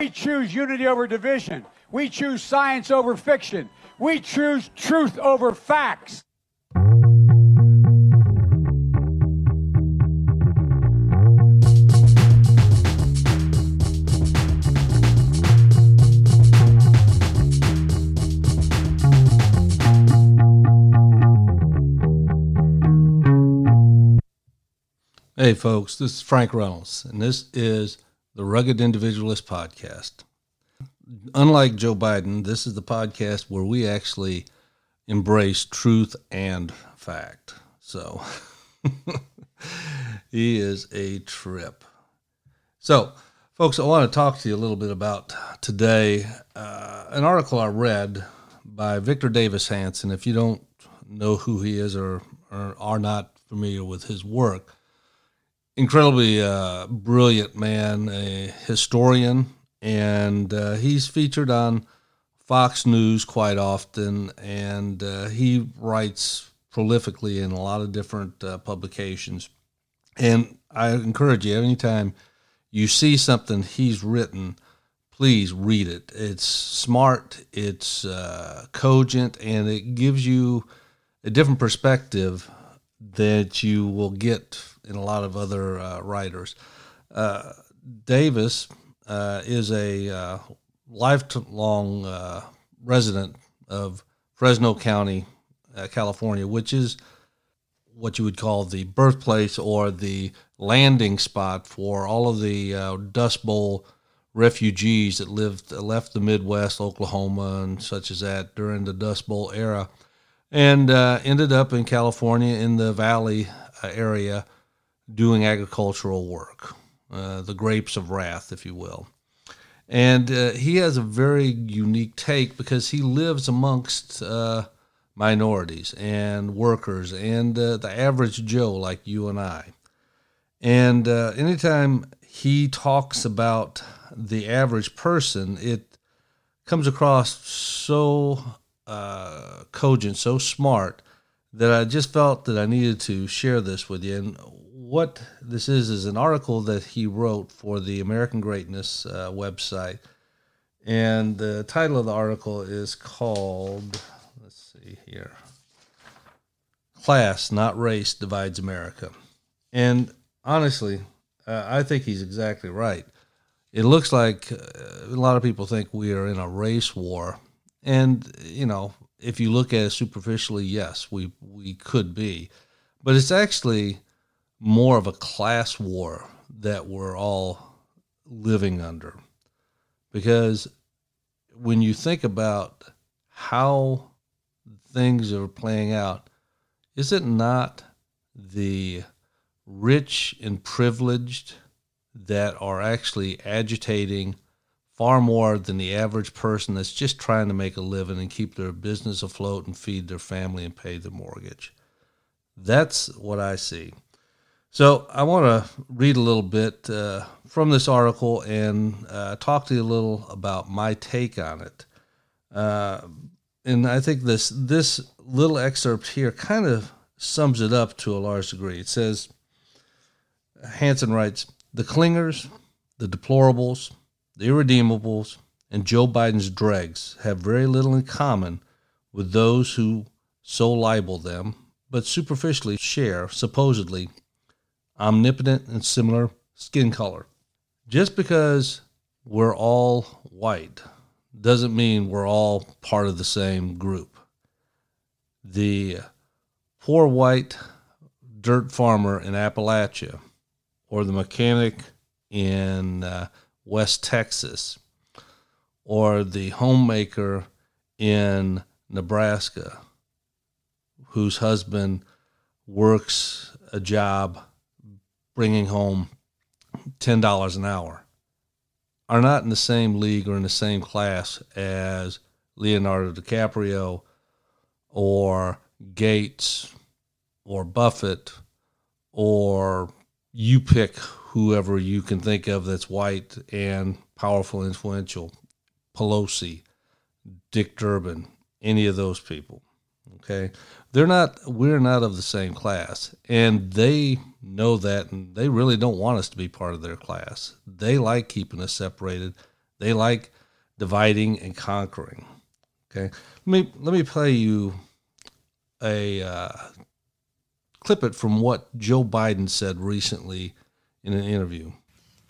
We choose unity over division. We choose science over fiction. We choose truth over facts. Hey, folks, this is Frank Reynolds, and this is the Rugged Individualist Podcast. Unlike Joe Biden, this is the podcast where we actually embrace truth and fact. So he is a trip. So, folks, I want to talk to you a little bit about today uh, an article I read by Victor Davis Hanson. If you don't know who he is or, or are not familiar with his work, incredibly uh, brilliant man, a historian, and uh, he's featured on Fox News quite often, and uh, he writes prolifically in a lot of different uh, publications. And I encourage you, anytime you see something he's written, please read it. It's smart, it's uh, cogent, and it gives you a different perspective that you will get in a lot of other uh, writers. Uh, Davis uh, is a uh, lifelong uh, resident of Fresno County, uh, California, which is what you would call the birthplace or the landing spot for all of the Dust Bowl refugees that lived left the Midwest, Oklahoma, and such as that during the Dust Bowl era, and ended up in California in the Valley area doing agricultural work, uh, the grapes of wrath, if you will. And uh, he has a very unique take because he lives amongst uh, minorities and workers and uh, the average Joe like you and I. And uh, anytime he talks about the average person, it comes across so uh, cogent, so smart that I just felt that I needed to share this with you. And what this is is an article that he wrote for the American Greatness uh, website, and the title of the article is called. Let's see here. Class, not race, divides America, and honestly, uh, I think he's exactly right. It looks like uh, a lot of people think we are in a race war, and you know, if you look at it superficially, yes, we we could be, but it's actually more of a class war that we're all living under. Because when you think about how things are playing out, is it not the rich and privileged that are actually agitating far more than the average person that's just trying to make a living and keep their business afloat and feed their family and pay the mortgage? That's what I see. So I want to read a little bit uh, from this article and uh, talk to you a little about my take on it. Uh, and I think this this little excerpt here kind of sums it up to a large degree. It says, Hanson writes, the clingers, the deplorables, the irredeemables, and Joe Biden's dregs have very little in common with those who so libel them, but superficially share, supposedly, omnipotent, and similar skin color. Just because we're all white doesn't mean we're all part of the same group. The poor white dirt farmer in Appalachia or the mechanic in uh, West Texas or the homemaker in Nebraska whose husband works a job bringing home $10 an hour are not in the same league or in the same class as Leonardo DiCaprio or Gates or Buffett or you pick whoever you can think of that's white and powerful, influential. Pelosi, Dick Durbin, any of those people. Okay. They're not, we're not of the same class. And they know that and they really don't want us to be part of their class. They like keeping us separated. They like dividing and conquering. Okay, let me let me play you a uh, clip it from what Joe Biden said recently in an interview.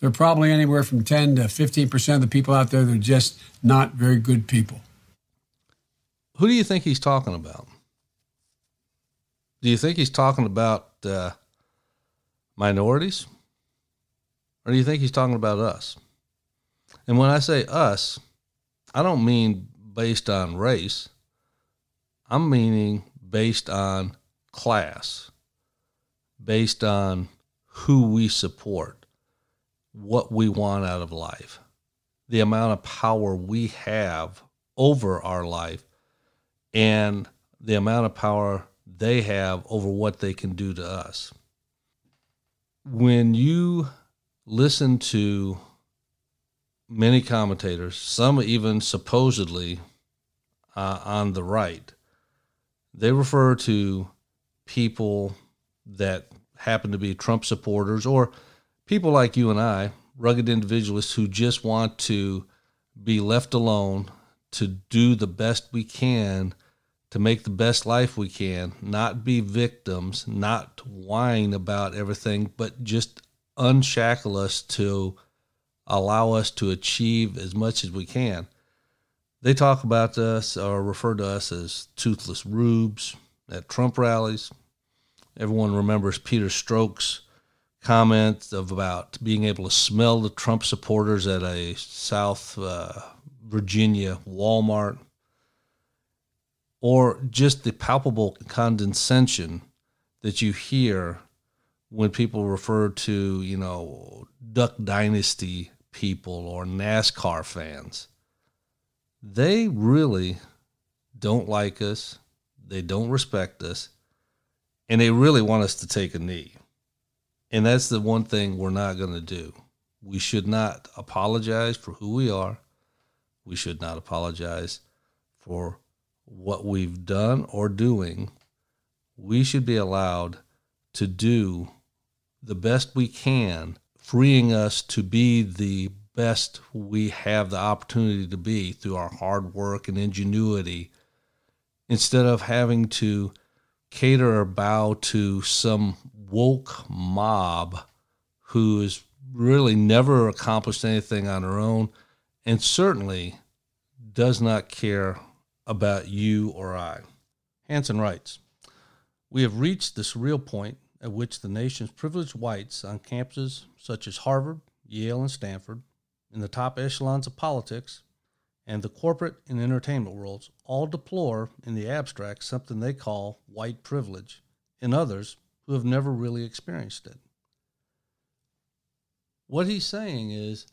There are probably anywhere from 10 to 15% of the people out there that are just not very good people. Who do you think he's talking about? Do you think he's talking about uh, minorities? Or do you think he's talking about us? And when I say us, I don't mean based on race, I'm meaning based on class, based on who we support, what we want out of life, the amount of power we have over our life, and the amount of power they have over what they can do to us. When you listen to many commentators, some even supposedly uh, on the right, they refer to people that happen to be Trump supporters or people like you and I, rugged individualists who just want to be left alone to do the best we can to make the best life we can, not be victims, not whine about everything, but just unshackle us to allow us to achieve as much as we can. They talk about us or refer to us as toothless rubes at Trump rallies. Everyone remembers Peter Strzok's comment of about being able to smell the Trump supporters at a South uh, Virginia Walmart or just the palpable condescension that you hear when people refer to, you know, Duck Dynasty people or NASCAR fans. They really don't like us, they don't respect us, and they really want us to take a knee. And that's the one thing we're not going to do. We should not apologize for who we are. We should not apologize for what we've done or doing, we should be allowed to do the best we can, freeing us to be the best we have the opportunity to be through our hard work and ingenuity, instead of having to cater or bow to some woke mob who has really never accomplished anything on their own and certainly does not care about you or I. Hanson writes We have reached the surreal point at which the nation's privileged whites on campuses such as Harvard, Yale, and Stanford, in the top echelons of politics, and the corporate and entertainment worlds all deplore in the abstract something they call white privilege in others who have never really experienced it. What he's saying is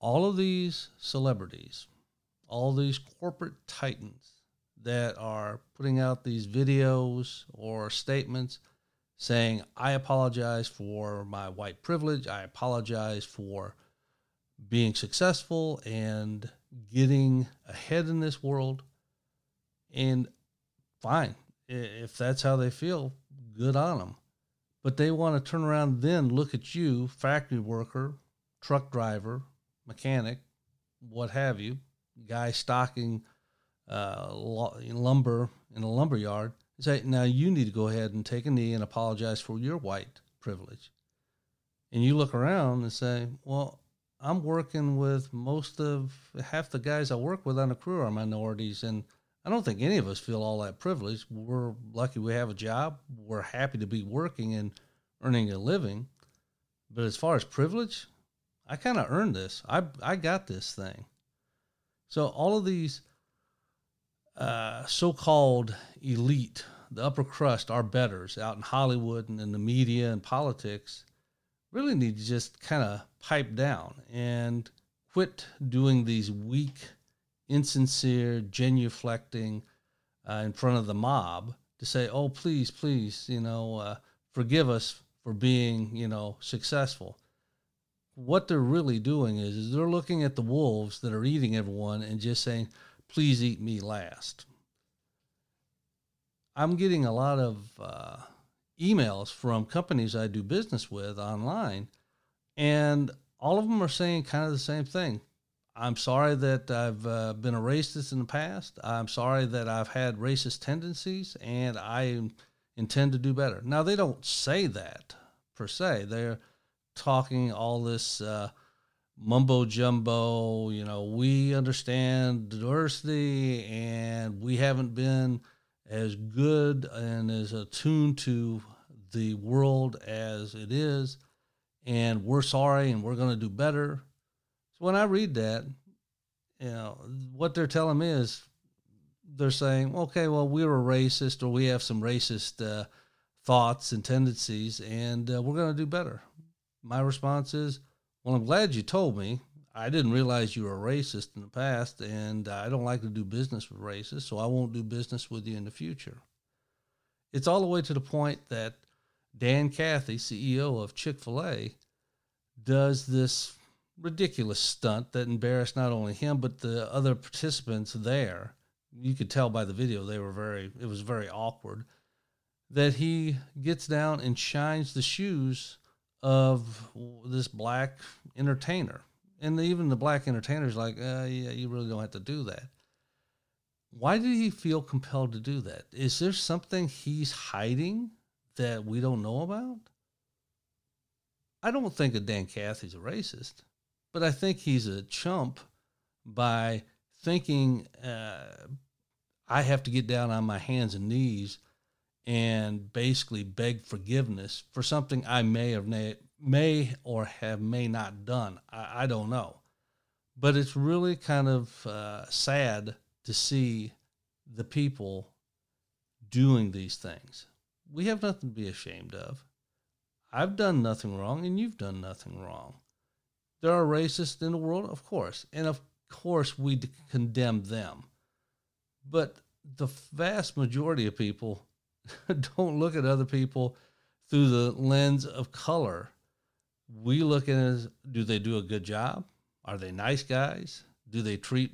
all of these celebrities, all these corporate titans that are putting out these videos or statements saying, I apologize for my white privilege. I apologize for being successful and getting ahead in this world. And fine, if that's how they feel, good on them. But they want to turn around then look at you, factory worker, truck driver, mechanic, what have you, guy stocking uh, lumber in a lumber yard and say, now you need to go ahead and take a knee and apologize for your white privilege. And you look around and say, well, I'm working with most of half the guys I work with on the crew are minorities. And I don't think any of us feel all that privileged. We're lucky we have a job. We're happy to be working and earning a living. But as far as privilege, I kind of earned this. I, I got this thing. So all of these uh, so-called elite, the upper crust, our betters out in Hollywood and in the media and politics, really need to just kind of pipe down and quit doing these weak, insincere, genuflecting uh, in front of the mob to say, "Oh, please, please, you know, uh, forgive us for being, you know, successful." What they're really doing is, is they're looking at the wolves that are eating everyone and just saying, please eat me last. I'm getting a lot of uh, emails from companies I do business with online, and all of them are saying kind of the same thing. I'm sorry that I've uh, been a racist in the past. I'm sorry that I've had racist tendencies, and I intend to do better. Now, they don't say that per se. They're talking all this uh, mumbo jumbo. You know, we understand diversity, and we haven't been as good and as attuned to the world as it is, and we're sorry, and we're going to do better So when I read that, you know, what they're telling me is they're saying, okay, well, we're a racist or we have some racist uh, thoughts and tendencies, and uh, we're going to do better. My response is, well, I'm glad you told me. I didn't realize you were a racist in the past, and I don't like to do business with racists, so I won't do business with you in the future. It's all the way to the point that Dan Cathy, CEO of Chick fil A, does this ridiculous stunt that embarrassed not only him but the other participants there. You could tell by the video they were very it was very awkward that he gets down and shines the shoes of this black entertainer. And even the black entertainer's like, uh, yeah, you really don't have to do that. Why did he feel compelled to do that? Is there something he's hiding that we don't know about? I don't think that Dan Cathy's a racist but I think he's a chump by thinking uh, I have to get down on my hands and knees and basically beg forgiveness for something I may have may or have may not done. I, I don't know, but it's really kind of uh, sad to see the people doing these things. We have nothing to be ashamed of. I've done nothing wrong, and you've done nothing wrong. There are racists in the world, of course, and of course we condemn them. But the vast majority of people don't look at other people through the lens of color. We look at as do they do a good job? Are they nice guys? Do they treat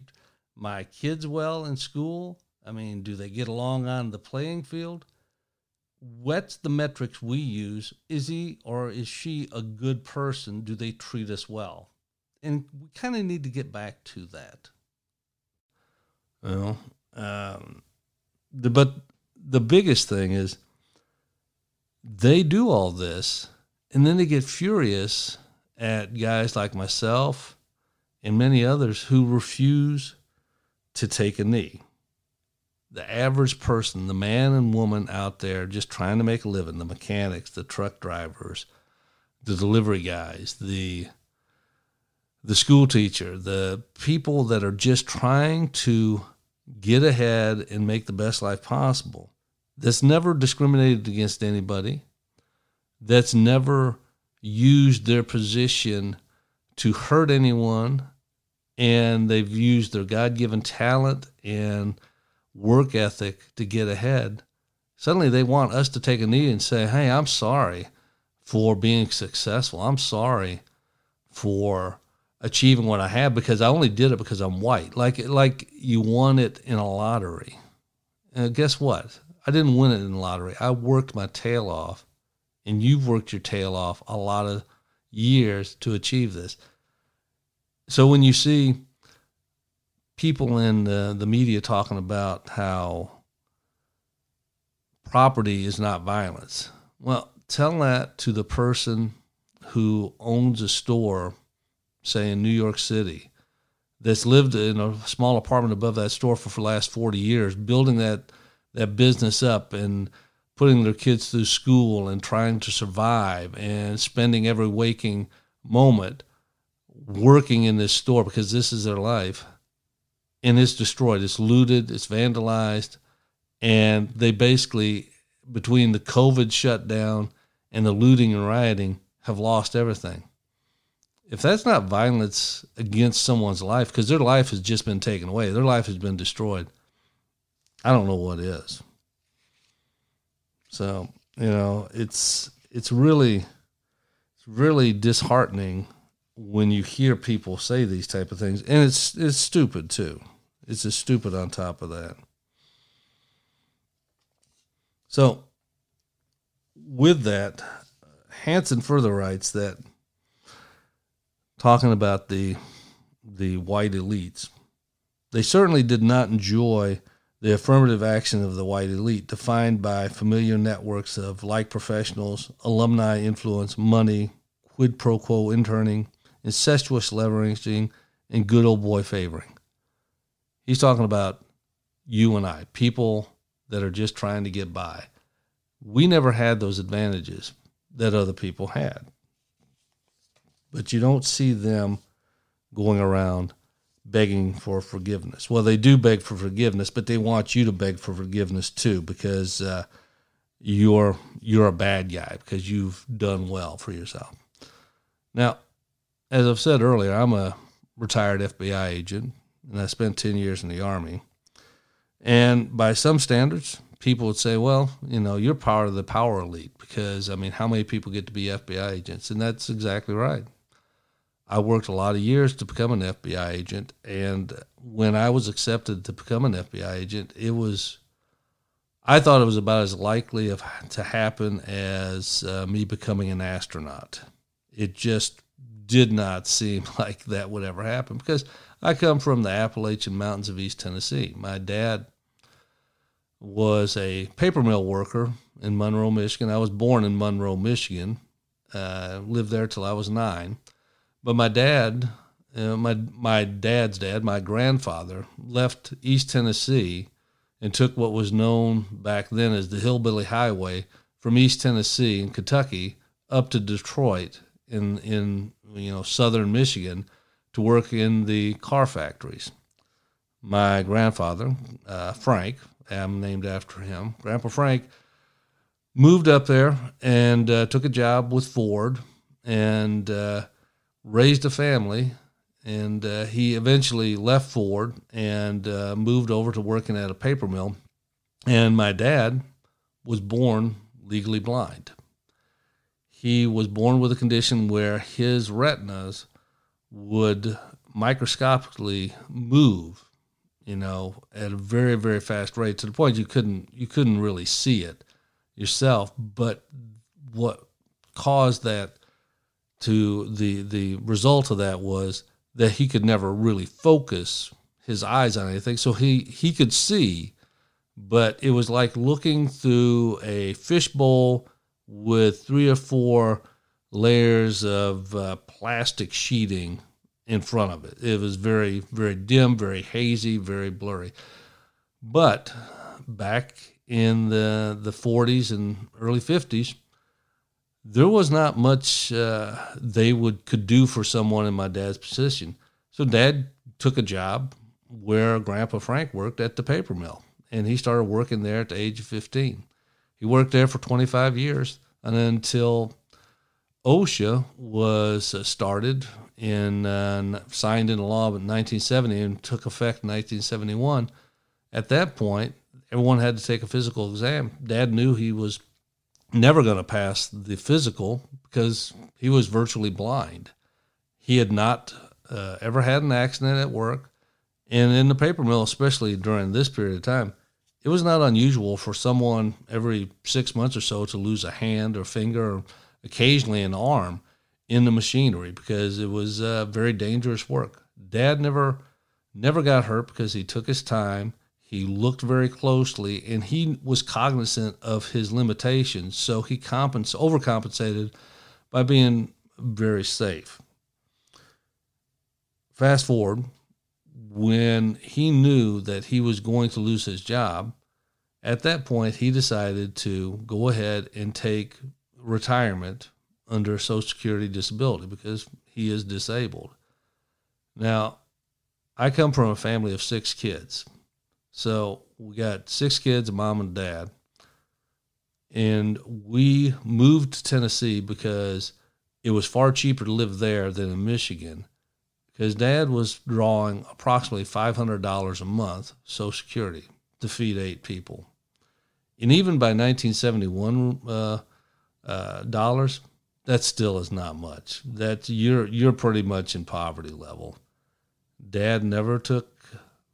my kids well in school? I mean, do they get along on the playing field? what's the metrics we use? Is he or is she a good person? Do they treat us well? And we kind of need to get back to that. Well, um, the, but the biggest thing is they do all this and then they get furious at guys like myself and many others who refuse to take a knee the average person, the man and woman out there just trying to make a living, the mechanics, the truck drivers, the delivery guys, the the school teacher, the people that are just trying to get ahead and make the best life possible. That's never discriminated against anybody. That's never used their position to hurt anyone and they've used their God-given talent and work ethic to get ahead, suddenly they want us to take a knee and say, Hey, I'm sorry for being successful. I'm sorry for achieving what I have because I only did it because I'm white. Like like you won it in a lottery. And guess what? I didn't win it in the lottery. I worked my tail off, and you've worked your tail off a lot of years to achieve this. So when you see people in the, the media talking about how property is not violence. Well, tell that to the person who owns a store, say in New York City, that's lived in a small apartment above that store for, for the last 40 years, building that, that business up and putting their kids through school and trying to survive and spending every waking moment working in this store because this is their life. And it's destroyed. It's looted, it's vandalized, and they basically, between the COVID shutdown and the looting and rioting, have lost everything. If that's not violence against someone's life, because their life has just been taken away, their life has been destroyed, I don't know what is. So, you know, it's it's really it's really disheartening when you hear people say these type of things, and it's it's stupid too. It's just stupid on top of that. So, with that, Hanson further writes that talking about the the white elites. They certainly did not enjoy the affirmative action of the white elite, defined by familiar networks of like professionals, alumni influence, money, quid pro quo interning, incestuous leveraging, and good old boy favoring. He's talking about you and I, people that are just trying to get by. We never had those advantages that other people had. But you don't see them going around begging for forgiveness. Well, they do beg for forgiveness, but they want you to beg for forgiveness too because uh, you're you're a bad guy because you've done well for yourself. Now, as I've said earlier, I'm a retired FBI agent and I spent 10 years in the army. And by some standards, people would say, well, you know, you're part of the power elite because, I mean, how many people get to be FBI agents? And that's exactly right. I worked a lot of years to become an FBI agent. And when I was accepted to become an FBI agent, it was, I thought it was about as likely of, to happen as uh, me becoming an astronaut. It just did not seem like that would ever happen because I come from the Appalachian Mountains of East Tennessee. My dad was a paper mill worker in Monroe, Michigan. I was born in Monroe, Michigan. Uh, lived there till I was nine. But my dad, uh, my my dad's dad, my grandfather, left East Tennessee and took what was known back then as the Hillbilly Highway from East Tennessee and Kentucky up to Detroit in in you know southern Michigan to work in the car factories. My grandfather, uh, Frank, I'm named after him. Grandpa Frank moved up there and uh, took a job with Ford and uh, raised a family. And uh, he eventually left Ford and uh, moved over to working at a paper mill. And my dad was born legally blind. He was born with a condition where his retinas would microscopically move you know, at a very very fast rate to the point you couldn't you couldn't really see it yourself. But what caused that to the the result of that was that he could never really focus his eyes on anything. So he he could see, but it was like looking through a fishbowl with three or four layers of uh, plastic sheeting in front of it. It was very, very dim, very hazy, very blurry. But back in the the 40s and early 50s, there was not much uh, they would could do for someone in my dad's position. So dad took a job where Grandpa Frank worked at the paper mill, and he started working there at the age of 15. He worked there for 25 years, and until OSHA was uh, started in uh, signed into law in 1970 and took effect in 1971. At that point, everyone had to take a physical exam. Dad knew he was never going to pass the physical because he was virtually blind. He had not uh, ever had an accident at work, and in the paper mill, especially during this period of time, it was not unusual for someone every six months or so to lose a hand or finger or occasionally an arm in the machinery because it was uh, very dangerous work. Dad never never got hurt because he took his time. He looked very closely and he was cognizant of his limitations, so he compens- overcompensated by being very safe. Fast forward, when he knew that he was going to lose his job, at that point he decided to go ahead and take retirement under Social Security disability because he is disabled. Now, I come from a family of six kids. So we got six kids, a mom and dad. And we moved to Tennessee because it was far cheaper to live there than in Michigan because dad was drawing approximately $500 a month Social Security to feed eight people. And even by 1971 uh, uh, dollars, that still is not much. That you're you're pretty much in poverty level. Dad never took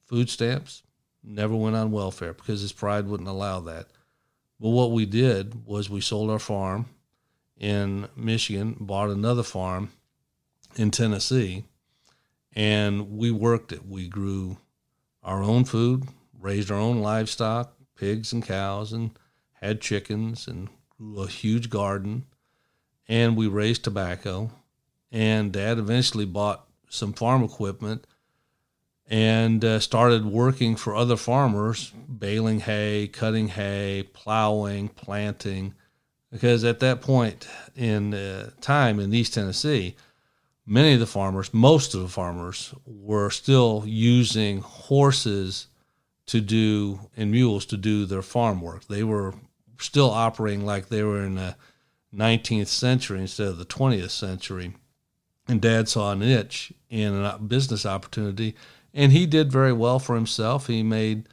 food stamps, never went on welfare because his pride wouldn't allow that. But what we did was we sold our farm in Michigan, bought another farm in Tennessee, and we worked it. We grew our own food, raised our own livestock, pigs and cows, and had chickens, and grew a huge garden. And we raised tobacco. And Dad eventually bought some farm equipment and uh, started working for other farmers, baling hay, cutting hay, plowing, planting. Because at that point in uh, time in East Tennessee, many of the farmers, most of the farmers, were still using horses to do and mules to do their farm work. They were still operating like they were in the 19th century instead of the 20th century. And Dad saw a niche in a business opportunity, and he did very well for himself. He made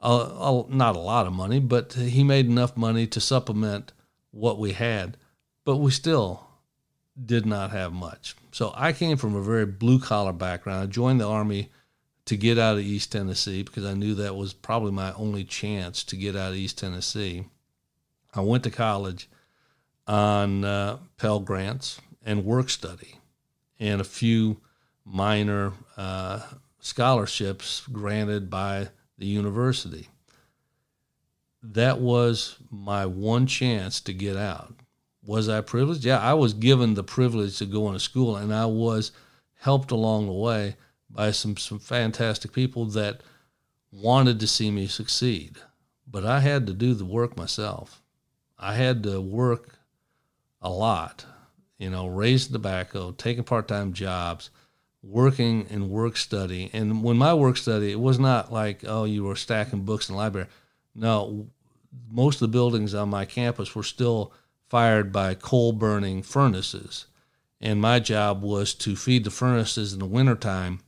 a, a, not a lot of money, but he made enough money to supplement what we had. But we still did not have much. So I came from a very blue collar background. I joined the Army to get out of East Tennessee because I knew that was probably my only chance to get out of East Tennessee. I went to college on uh, Pell Grants and work study and a few minor uh, scholarships granted by the university. That was my one chance to get out. Was I privileged? Yeah, I was given the privilege to go into school, and I was helped along the way by some, some fantastic people that wanted to see me succeed. But I had to do the work myself. I had to work a lot, you know, raise tobacco, taking part time jobs, working in work study. And when my work study, it was not like, oh, you were stacking books in the library. No, most of the buildings on my campus were still fired by coal burning furnaces. And my job was to feed the furnaces in the wintertime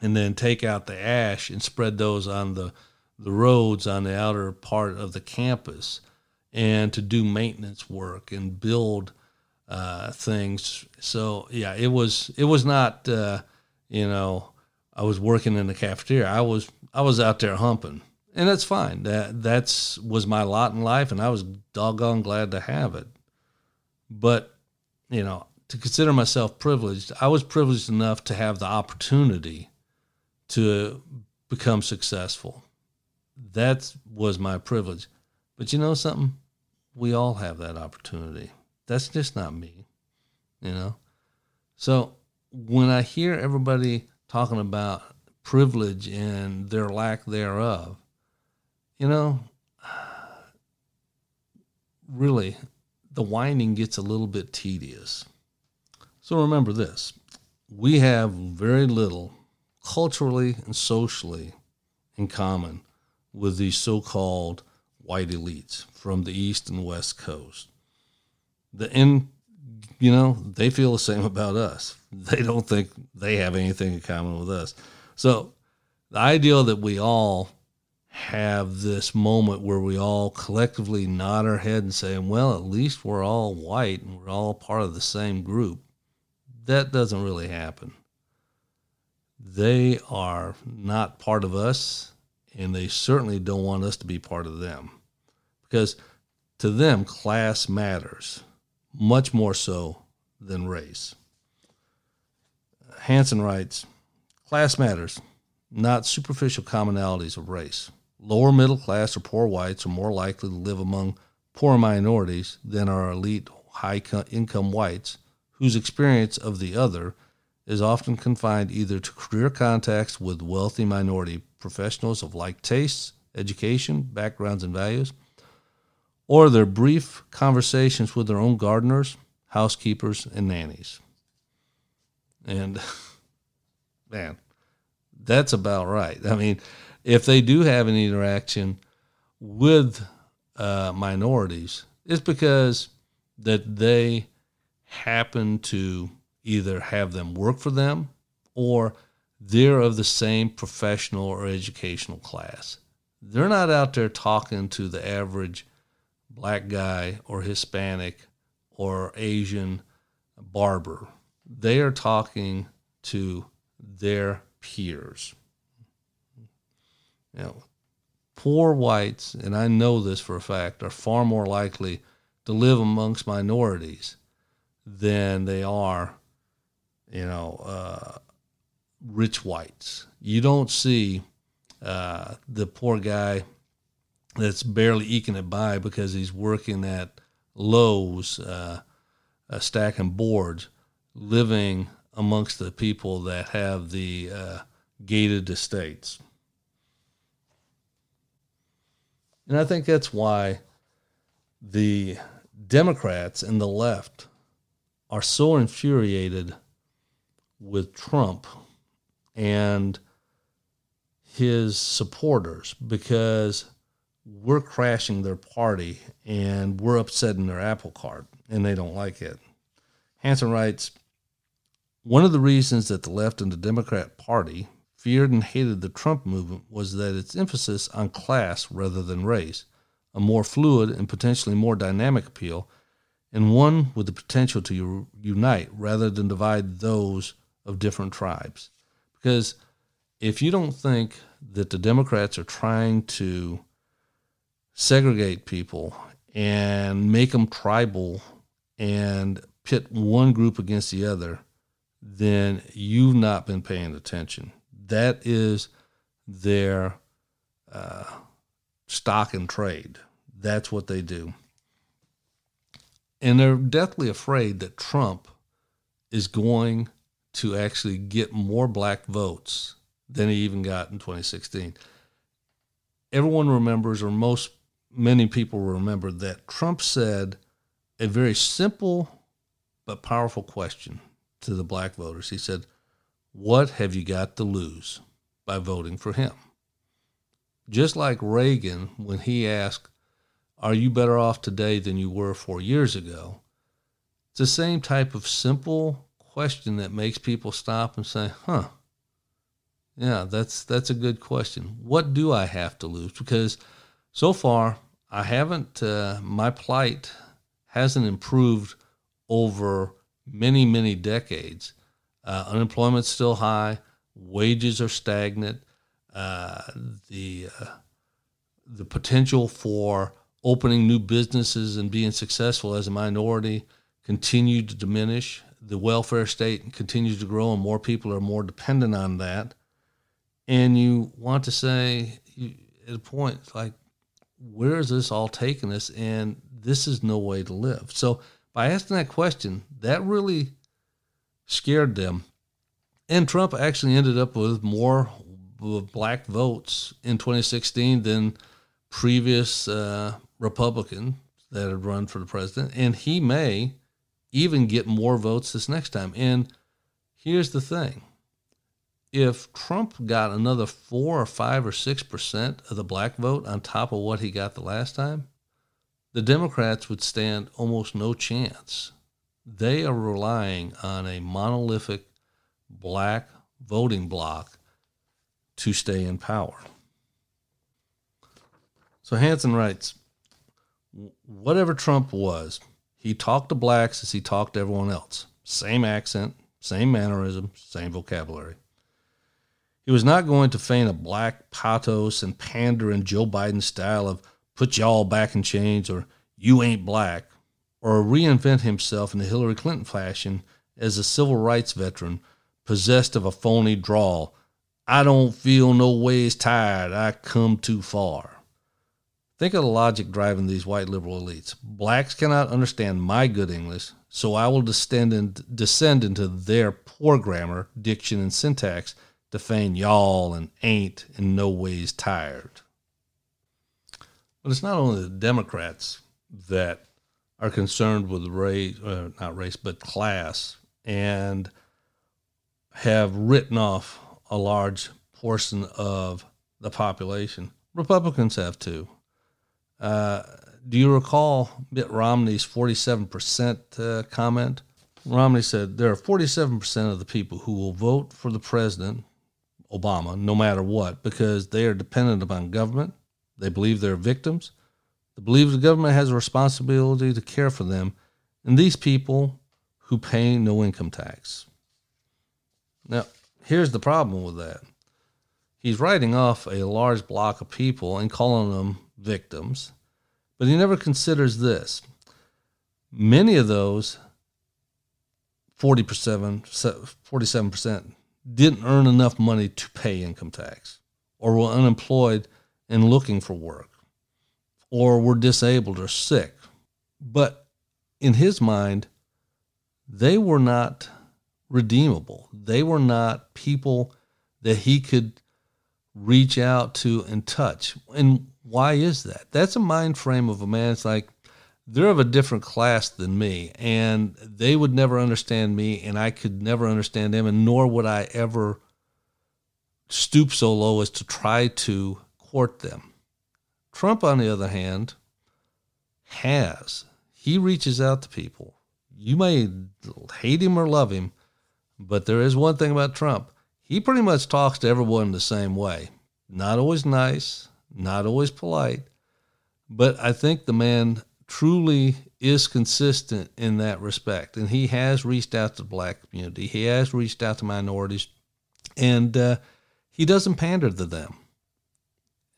and then take out the ash and spread those on the, the roads on the outer part of the campus and to do maintenance work and build uh, things. So yeah, it was it was not uh, you know I was working in the cafeteria. I was I was out there humping and that's fine. That that's was my lot in life, and I was doggone glad to have it. But you know, to consider myself privileged, I was privileged enough to have the opportunity to become successful. That was my privilege. But you know something? We all have that opportunity. That's just not me, you know? So when I hear everybody talking about privilege and their lack thereof, you know, really, the whining gets a little bit tedious. So remember this we have very little culturally and socially in common with these so called white elites from the East and West Coast. The in you know, they feel the same about us. They don't think they have anything in common with us. So the ideal that we all have this moment where we all collectively nod our head and say, well, at least we're all white and we're all part of the same group. That doesn't really happen. They are not part of us, and they certainly don't want us to be part of them. Because to them, class matters much more so than race. Hanson writes Class matters, not superficial commonalities of race. Lower middle class or poor whites are more likely to live among poor minorities than are elite high income whites, whose experience of the other is often confined either to career contacts with wealthy minority professionals of like tastes, education, backgrounds, and values, or their brief conversations with their own gardeners, housekeepers, and nannies. And man, that's about right. I mean, if they do have an interaction with uh, minorities, it's because that they happen to either have them work for them or they're of the same professional or educational class. They're not out there talking to the average black guy or Hispanic or Asian barber. They are talking to their peers. Know, poor whites, and I know this for a fact, are far more likely to live amongst minorities than they are, you know, uh, rich whites. You don't see uh, the poor guy that's barely eking it by because he's working at Lowe's, uh, uh, stacking boards, living amongst the people that have the uh, gated estates. And I think that's why the Democrats and the left are so infuriated with Trump and his supporters because we're crashing their party and we're upsetting their apple cart and they don't like it. Hanson writes One of the reasons that the left and the Democrat Party feared and hated the Trump movement was that its emphasis on class rather than race, a more fluid and potentially more dynamic appeal, and one with the potential to unite rather than divide those of different tribes. Because if you don't think that the Democrats are trying to segregate people and make them tribal and pit one group against the other, then you've not been paying attention. That is their uh, stock and trade. That's what they do. And they're deathly afraid that Trump is going to actually get more black votes than he even got in 2016. Everyone remembers, or most many people remember, that Trump said a very simple but powerful question to the black voters. He said, What have you got to lose by voting for him? Just like Reagan, when he asked, Are you better off today than you were four years ago? It's the same type of simple question that makes people stop and say, Huh, yeah, that's that's a good question. What do I have to lose? Because so far, I haven't. Uh, my plight hasn't improved over many many decades. Uh, unemployment's still high. Wages are stagnant. Uh, the uh, the potential for opening new businesses and being successful as a minority continue to diminish. The welfare state continues to grow, and more people are more dependent on that and you want to say you, at a point like where is this all taking us? And this is no way to live. So by asking that question that really scared them. And trump actually ended up with more black votes in 2016 than previous uh, republican that had run for the president. And he may even get more votes this next time. And here's the thing if Trump got another four or five or six percent of the black vote on top of what he got the last time, the Democrats would stand almost no chance. They are relying on a monolithic black voting bloc to stay in power. So Hanson writes whatever Trump was, he talked to blacks as he talked to everyone else. Same accent, same mannerism, same vocabulary. He was not going to feign a black pathos and pander in Joe Biden style of put y'all back in chains or you ain't black, or reinvent himself in the Hillary Clinton fashion as a civil rights veteran possessed of a phony drawl. I don't feel no ways tired. I come too far. Think of the logic driving these white liberal elites. Blacks cannot understand my good English, so I will descend, in, descend into their poor grammar, diction, and syntax feign y'all and ain't in no ways tired. But it's not only the Democrats that are concerned with race, uh, not race, but class, and have written off a large portion of the population. Republicans have too. Uh, do you recall Mitt Romney's 47% uh, comment? Romney said there are 47% of the people who will vote for the president Obama, no matter what, because they are dependent upon government. They believe they're victims. They believe the government has a responsibility to care for them, and these people who pay no income tax. Now, here's the problem with that. He's writing off a large block of people and calling them victims, but he never considers this. Many of those 47, 47% didn't earn enough money to pay income tax or were unemployed and looking for work or were disabled or sick. But in his mind, they were not redeemable. They were not people that he could reach out to and touch. And why is that? That's a mind frame of a man. It's like they're of a different class than me, and they would never understand me, and I could never understand them, and nor would I ever stoop so low as to try to court them. Trump, on the other hand, has. He reaches out to people. You may hate him or love him, but there is one thing about Trump. He pretty much talks to everyone the same way. Not always nice, not always polite, but I think the man truly is consistent in that respect. And he has reached out to the black community, he has reached out to minorities, and uh, he doesn't pander to them.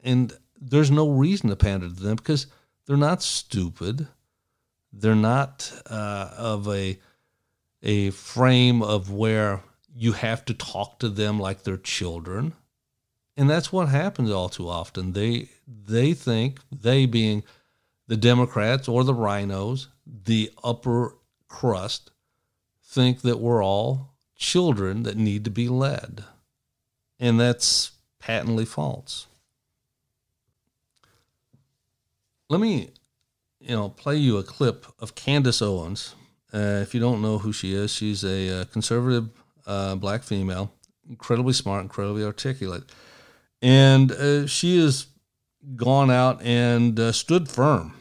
And there's no reason to pander to them because they're not stupid. They're not uh, of a a frame of where you have to talk to them like they're children. And that's what happens all too often. They they think they being the Democrats or the RINOs, the upper crust, think that we're all children that need to be led. And that's patently false. Let me, you know, play you a clip of Candace Owens. Uh, if you don't know who she is, she's a, uh, conservative uh, black female, incredibly smart, incredibly articulate. And uh, she has gone out and uh, stood firm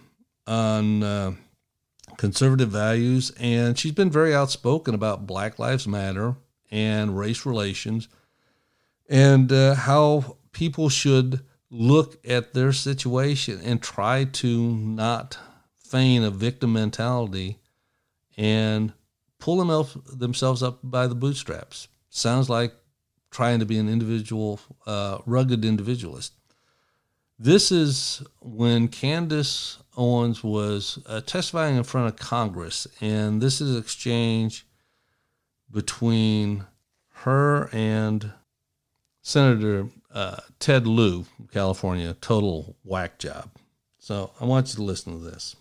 on uh, conservative values, and she's been very outspoken about Black Lives Matter and race relations, and uh, how people should look at their situation and try to not feign a victim mentality and pull them themselves up by the bootstraps. Sounds like trying to be an individual, uh, rugged individualist. This is when Candace Owens was uh, testifying in front of Congress, and this is exchange between her and Senator uh, Ted Lieu, California, total whack job. So I want you to listen to this.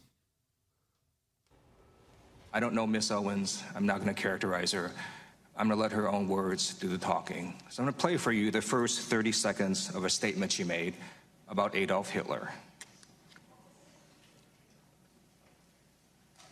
I don't know Miss Owens. I'm not going to characterize her. I'm going to let her own words do the talking. So I'm going to play for you the first 30 seconds of a statement she made about Adolf Hitler.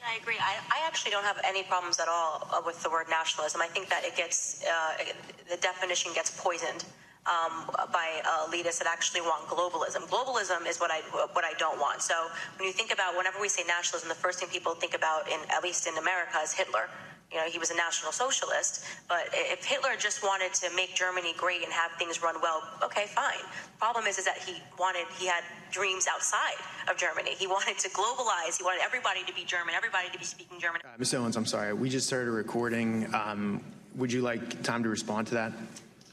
I agree. I, I, actually don't have any problems at all uh, with the word nationalism. I think that it gets, uh, the definition gets poisoned um, by uh, elitists that actually want globalism. Globalism is what I what I don't want. So when you think about whenever we say nationalism, the first thing people think about, in at least in America, is Hitler. You know, he was a national socialist. But if Hitler just wanted to make Germany great and have things run well, okay, fine. Problem is, is that he wanted, he had dreams outside of Germany. He wanted to globalize. He wanted everybody to be German, everybody to be speaking German. Uh, Ms. Owens, I'm sorry. We just started recording. Um, would you like time to respond to that?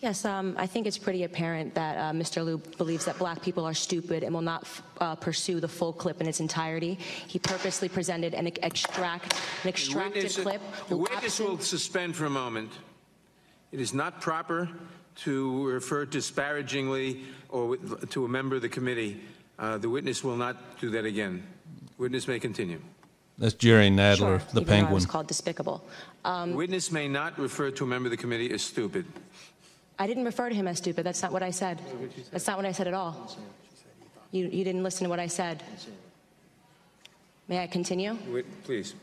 Yes, um, I think it's pretty apparent that uh, Mr. Lieu believes that black people are stupid and will not uh, pursue the full clip in its entirety. He purposely presented an extract, an extracted witness, clip. The witness will suspend for a moment. It is not proper to refer disparagingly or to a member of the committee. Uh, the witness will not do that again. Witness may continue. That's Jerry Nadler, sure, the penguin. was called despicable. Um, witness may not refer to a member of the committee as stupid. I didn't refer to him as stupid. That's not what I said. That's not what I said at all. You, you didn't listen to what I said. May I continue? Please.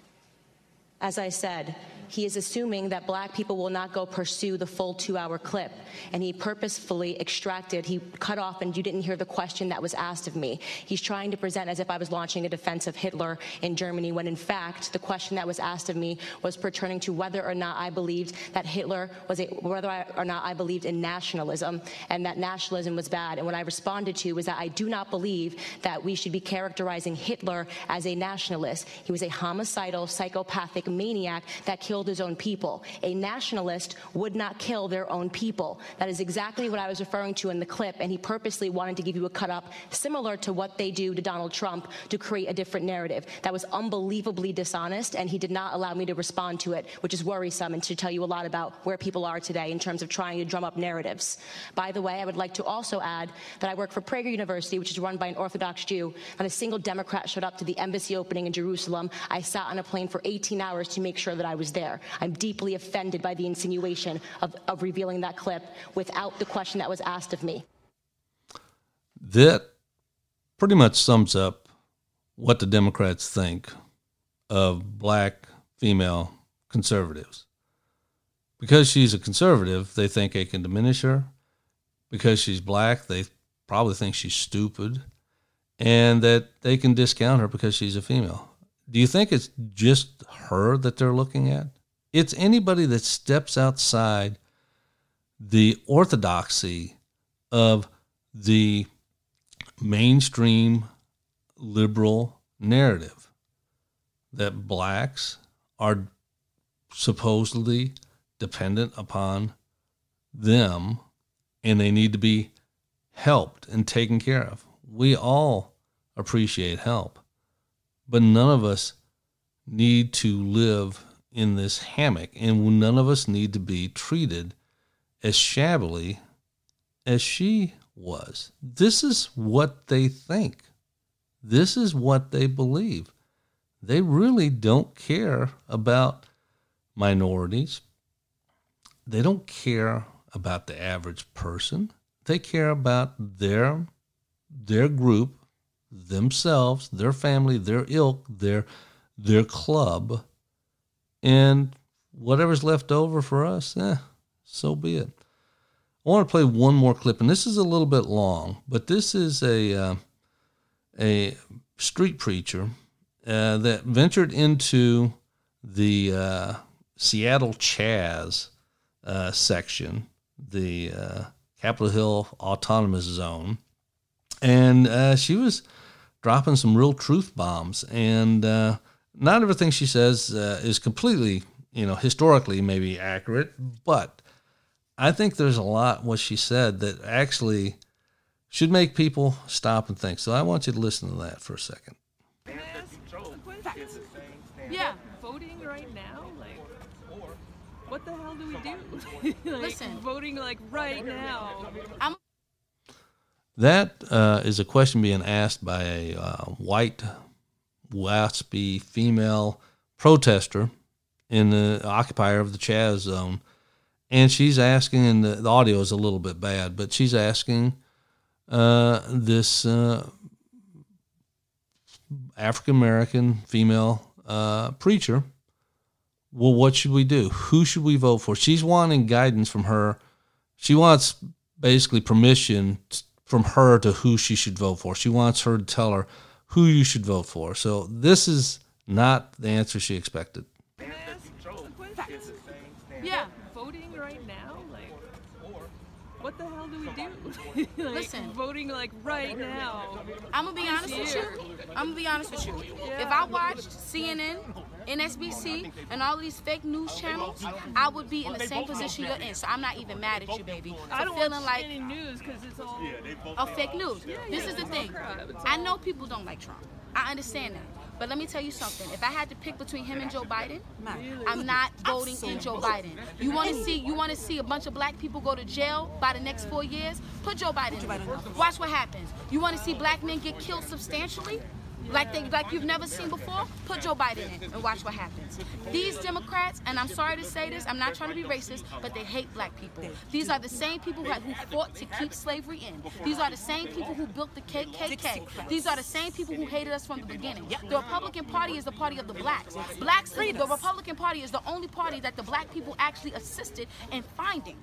As I said, he is assuming that black people will not go pursue the full two hour clip. And he purposefully extracted, he cut off, and you didn't hear the question that was asked of me. He's trying to present as if I was launching a defense of Hitler in Germany, when in fact, the question that was asked of me was pertaining to whether or not I believed that Hitler was a, whether or not I believed in nationalism and that nationalism was bad. And what I responded to was that I do not believe that we should be characterizing Hitler as a nationalist. He was a homicidal, psychopathic maniac that killed his own people. A nationalist would not kill their own people. That is exactly what I was referring to in the clip, and he purposely wanted to give you a cut up similar to what they do to Donald Trump to create a different narrative. That was unbelievably dishonest, and he did not allow me to respond to it, which is worrisome and should tell you a lot about where people are today in terms of trying to drum up narratives. By the way, I would like to also add that I work for Prager University, which is run by an Orthodox Jew. Not a single Democrat showed up to the embassy opening in Jerusalem. I sat on a plane for 18 hours to make sure that I was there. I'm deeply offended by the insinuation of, of revealing that clip without the question that was asked of me. That pretty much sums up what the Democrats think of black female conservatives. Because she's a conservative, they think they can diminish her. Because she's black, they probably think she's stupid and that they can discount her because she's a female. Do you think it's just her that they're looking at? It's anybody that steps outside the orthodoxy of the mainstream liberal narrative that blacks are supposedly dependent upon them and they need to be helped and taken care of. We all appreciate help, but none of us need to live in this hammock and none of us need to be treated as shabbily as she was. This is what they think. This is what they believe. They really don't care about minorities. They don't care about the average person. They care about their their group, themselves, their family, their ilk, their their club, and whatever's left over for us, eh, so be it. I want to play one more clip, and this is a little bit long, but this is a uh, a street preacher uh, that ventured into the uh, Seattle CHAZ uh, section, the uh, Capitol Hill Autonomous Zone, and uh, she was dropping some real truth bombs, and not everything she says is completely, you know, historically maybe accurate, but I think there's a lot what she said that actually should make people stop and think. So I want you to listen to that for a second. Yeah, voting right now, like, what the hell do we do? like, Listen. voting like right now. I'm That uh, is a question being asked by a uh, white, waspy female protester in the occupier of the CHAZ zone. And she's asking, and the, the audio is a little bit bad, but she's asking uh, this uh, African American female uh, preacher, well, what should we do? Who should we vote for? She's wanting guidance from her. She wants basically permission from her to who she should vote for. She wants her to tell her who you should vote for. So this is not the answer she expected. Yeah, voting right now, like, what the hell do we do? like, Listen. voting like right now. I'm gonna be honest with you. I'm gonna be honest with you. If I watched CNN, NSBC, and all these fake news channels, I would be in the same position you're in. So I'm not even mad at you, baby, I for don't feeling watch like any news because it's all. a fake news. This is the thing. I know people don't like Trump. I understand that. But let me tell you something. If I had to pick between him and Joe Biden, I'm not voting in Joe Biden. You want to see you want to see a bunch of black people go to jail by the next four years? Put Joe Biden. in. Watch what happens. You want to see black men get killed substantially? Like they like you've never seen before, put Joe Biden in and watch what happens. These Democrats, and I'm sorry to say this, I'm not trying to be racist, but they hate black people. These are the same people who, who fought to keep slavery in. These are the same people who built the KKK. These are the same people who hated us from the beginning. The Republican Party is the party of the blacks. Blacks, the Republican Party is the only party that the black people actually assisted in finding.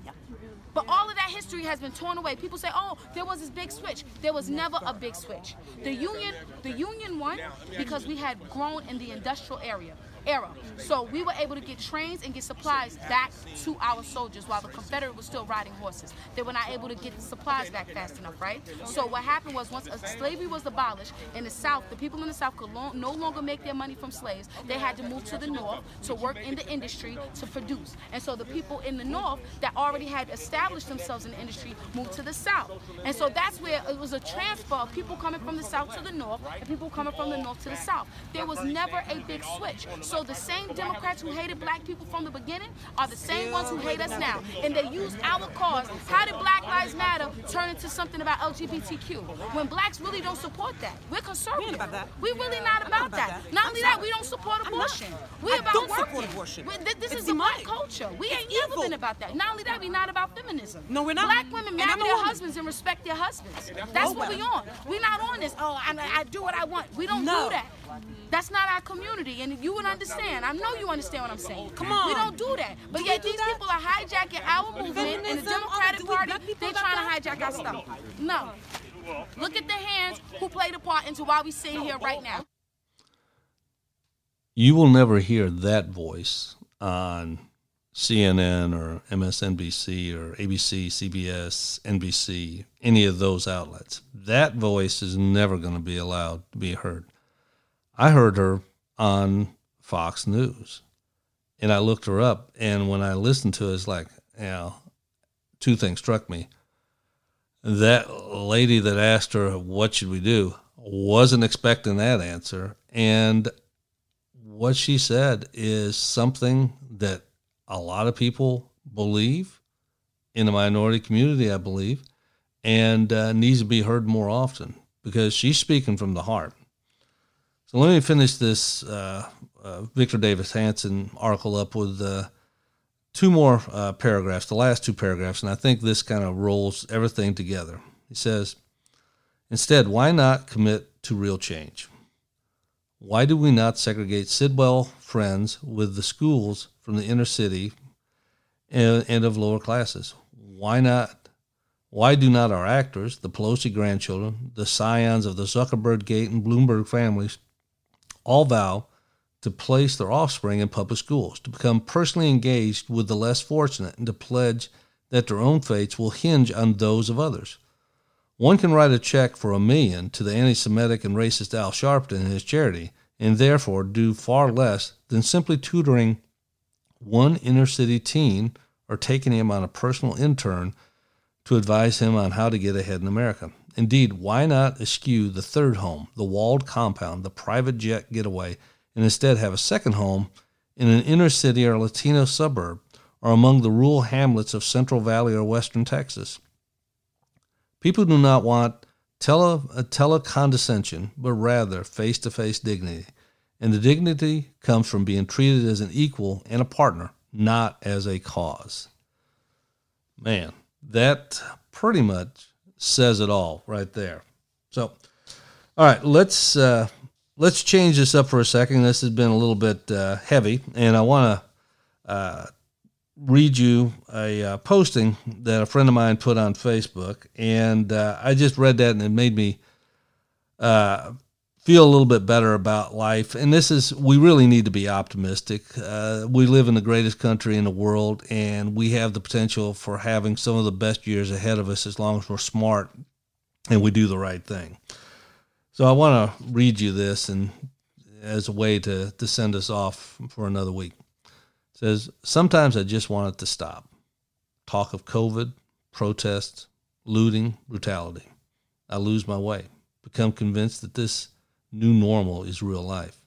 But all of that history has been torn away. People say, "Oh, there was this big switch." There was never a big switch. The union, the union won because we had grown in the industrial area. Era. So we were able to get trains and get supplies back to our soldiers while the Confederate was still riding horses. They were not able to get the supplies back fast enough, right? So what happened was once slavery was abolished in the South, the people in the South could lo- no longer make their money from slaves. They had to move to the North to work in the industry to produce. And so the people in the North that already had established themselves in the industry moved to the South. And so that's where it was a transfer of people coming from the South to the North and people coming from the North to the South. There was never a big switch. So the same Democrats who hated black people from the beginning are the same ones who hate us now. And they use our cause. How did Black Lives Matter turn into something about LGBTQ? When blacks really don't support that. We're conservative. We about that. we really not about that. Not only that, we don't support abortion. We I about don't working. support abortion. We- th- this It's is a black demonic. culture. We It's ain't never been about that. Not only that, we're not about feminism. No, we're not. Black women marry their woman. husbands and respect their husbands. That's what we on. We're not on this. Oh, I, I do what I want. We don't No. do that. Mm-hmm. That's not our community, and you would understand. I know you understand what I'm saying. Come on. We don't do that. But Do yet these that? people are hijacking our movement and the Democratic do Party. They're trying to hijack our stuff. No. Look at the hands who played a part into why we sitting here right now. You will never hear that voice on CNN or MSNBC or ABC, CBS, NBC, any of those outlets. That voice is never going to be allowed to be heard. I heard her on Fox News and I looked her up. And when I listened to it, it's like, you know, two things struck me. That lady that asked her, What should we do? wasn't expecting that answer. And what she said is something that a lot of people believe in the minority community, I believe, and uh, needs to be heard more often because she's speaking from the heart. So let me finish this uh, uh, Victor Davis Hanson article up with uh, two more uh, paragraphs, the last two paragraphs, and I think this kind of rolls everything together. He says, Instead, why not commit to real change? Why do we not segregate Sidwell Friends with the schools from the inner city and, and of lower classes? Why not? Why do not our actors, the Pelosi grandchildren, the scions of the Zuckerberg Gate and Bloomberg families, all vow to place their offspring in public schools, to become personally engaged with the less fortunate, and to pledge that their own fates will hinge on those of others? One can write a check for a million to the anti Semitic and racist Al Sharpton and his charity, and therefore do far less than simply tutoring one inner city teen or taking him on a personal intern to advise him on how to get ahead in America. Indeed, why not eschew the third home, the walled compound, the private jet getaway, and instead have a second home in an inner city or Latino suburb or among the rural hamlets of Central Valley or Western Texas? People do not want tele, telecondescension, but rather face to face dignity. And the dignity comes from being treated as an equal and a partner, not as a cause. Man, that pretty much says it all right there. So, all right, let's uh, let's change this up for a second. This has been a little bit uh, heavy, and I want to uh, read you a uh, posting that a friend of mine put on Facebook, and uh, I just read that and it made me uh, feel a little bit better about life. And this is we really need to be optimistic. Uh, we live in the greatest country in the world, and we have the potential for having some of the best years ahead of us as long as we're smart and we do the right thing. So I want to read you this and as a way to to send us off for another week says sometimes I just want it to stop. Talk of COVID, protests, looting, brutality. I lose my way, become convinced that this new normal is real life.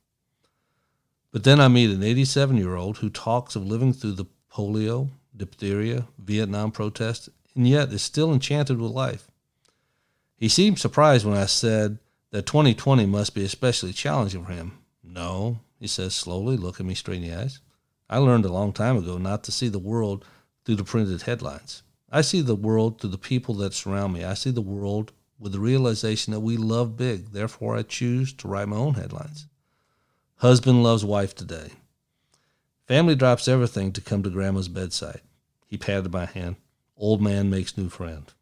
But then I meet an 87 year old who talks of living through the polio, diphtheria, Vietnam protests, and yet is still enchanted with life. He seemed surprised when I said that 2020 must be especially challenging for him. No, he says slowly, looking me straight in the eyes. I learned a long time ago not to see the world through the printed headlines. I see the world through the people that surround me. I see the world with the realization that we love big. Therefore, I choose to write my own headlines. Husband loves wife today. Family drops everything to come to grandma's bedside. He patted my hand. Old man makes new friend.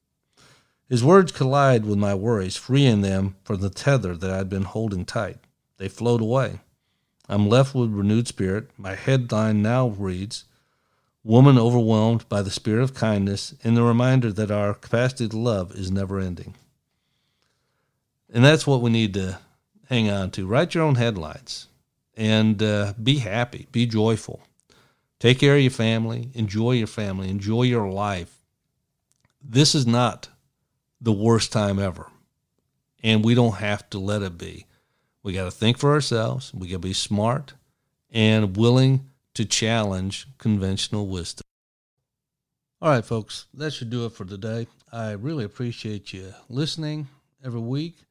His words collide with my worries, freeing them from the tether that I'd been holding tight. They float away. I'm left with renewed spirit. My headline now reads Woman overwhelmed by the spirit of kindness and the reminder that our capacity to love is never ending. And that's what we need to hang on to. Write your own headlines and uh, be happy, be joyful. Take care of your family, enjoy your family, enjoy your life. This is not the worst time ever. And we don't have to let it be. We got to think for ourselves. We got to be smart and willing to challenge conventional wisdom. All right, folks, that should do it for today. I really appreciate you listening every week.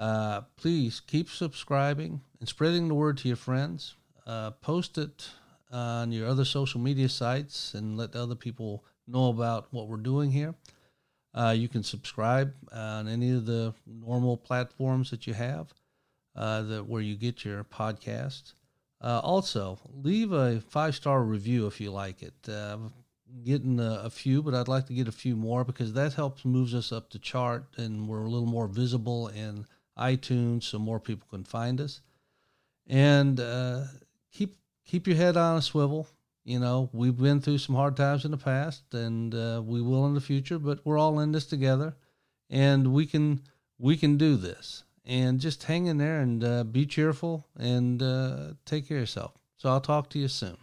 Uh, please keep subscribing and spreading the word to your friends. Uh, post it on your other social media sites and let other people know about what we're doing here. Uh, you can subscribe on any of the normal platforms that you have uh, that where you get your podcasts. Uh, also, leave a five star review if you like it. Uh, getting a, a, few, but I'd like to get a few more because that helps moves us up the chart and we're a little more visible in iTunes, so more people can find us. And uh, keep keep your head on a swivel. You know, we've been through some hard times in the past, and uh, we will in the future. But we're all in this together, and we can we can do this. And just hang in there and uh, be cheerful and uh, take care of yourself. So I'll talk to you soon.